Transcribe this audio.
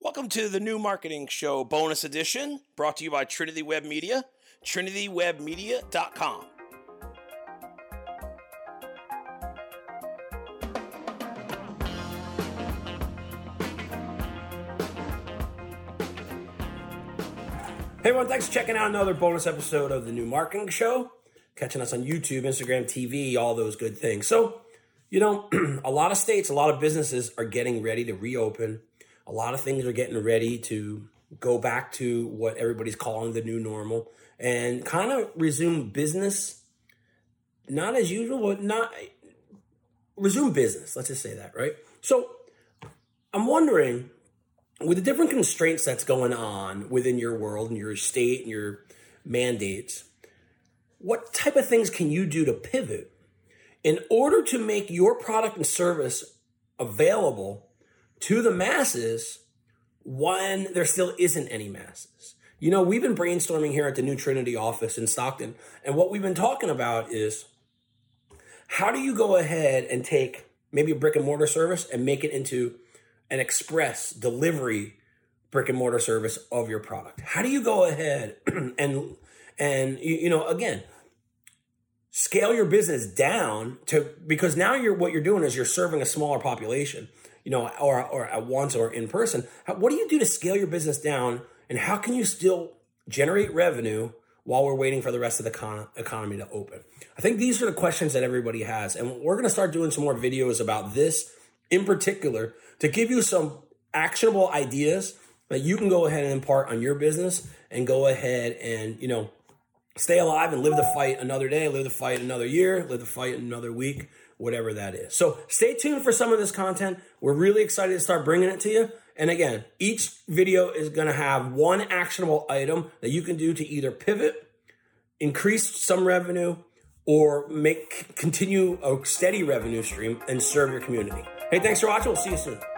Welcome to the new marketing show bonus edition brought to you by Trinity Web Media, trinitywebmedia.com. Hey everyone, thanks for checking out another bonus episode of the new marketing show. Catching us on YouTube, Instagram, TV, all those good things. So, you know, a lot of states, a lot of businesses are getting ready to reopen. A lot of things are getting ready to go back to what everybody's calling the new normal and kind of resume business. Not as usual, but not resume business. Let's just say that, right? So I'm wondering with the different constraints that's going on within your world and your state and your mandates, what type of things can you do to pivot in order to make your product and service available to the masses when there still isn't any masses? You know, we've been brainstorming here at the New Trinity office in Stockton, and what we've been talking about is how do you go ahead and take maybe a brick and mortar service and make it into an express delivery brick and mortar service of your product? How do you go ahead and and you, know again scale your business down to because now you're what you're doing is you're serving a smaller population, you know, or or at once or in person. How, what do you do to scale your business down, and how can you still generate revenue? While we're waiting for the rest of the con- economy to open, I think these are the questions that everybody has, and we're going to start doing some more videos about this in particular to give you some actionable ideas that you can go ahead and impart on your business and go ahead and, you know, stay alive and live the fight another day, live the fight another year, live the fight another week, whatever that is. So stay tuned for some of this content. We're really excited to start bringing it to you. And again, each video is going to have one actionable item that you can do to either pivot, increase some revenue, or make continue a steady revenue stream and serve your community. Hey, thanks for watching. We'll see you soon.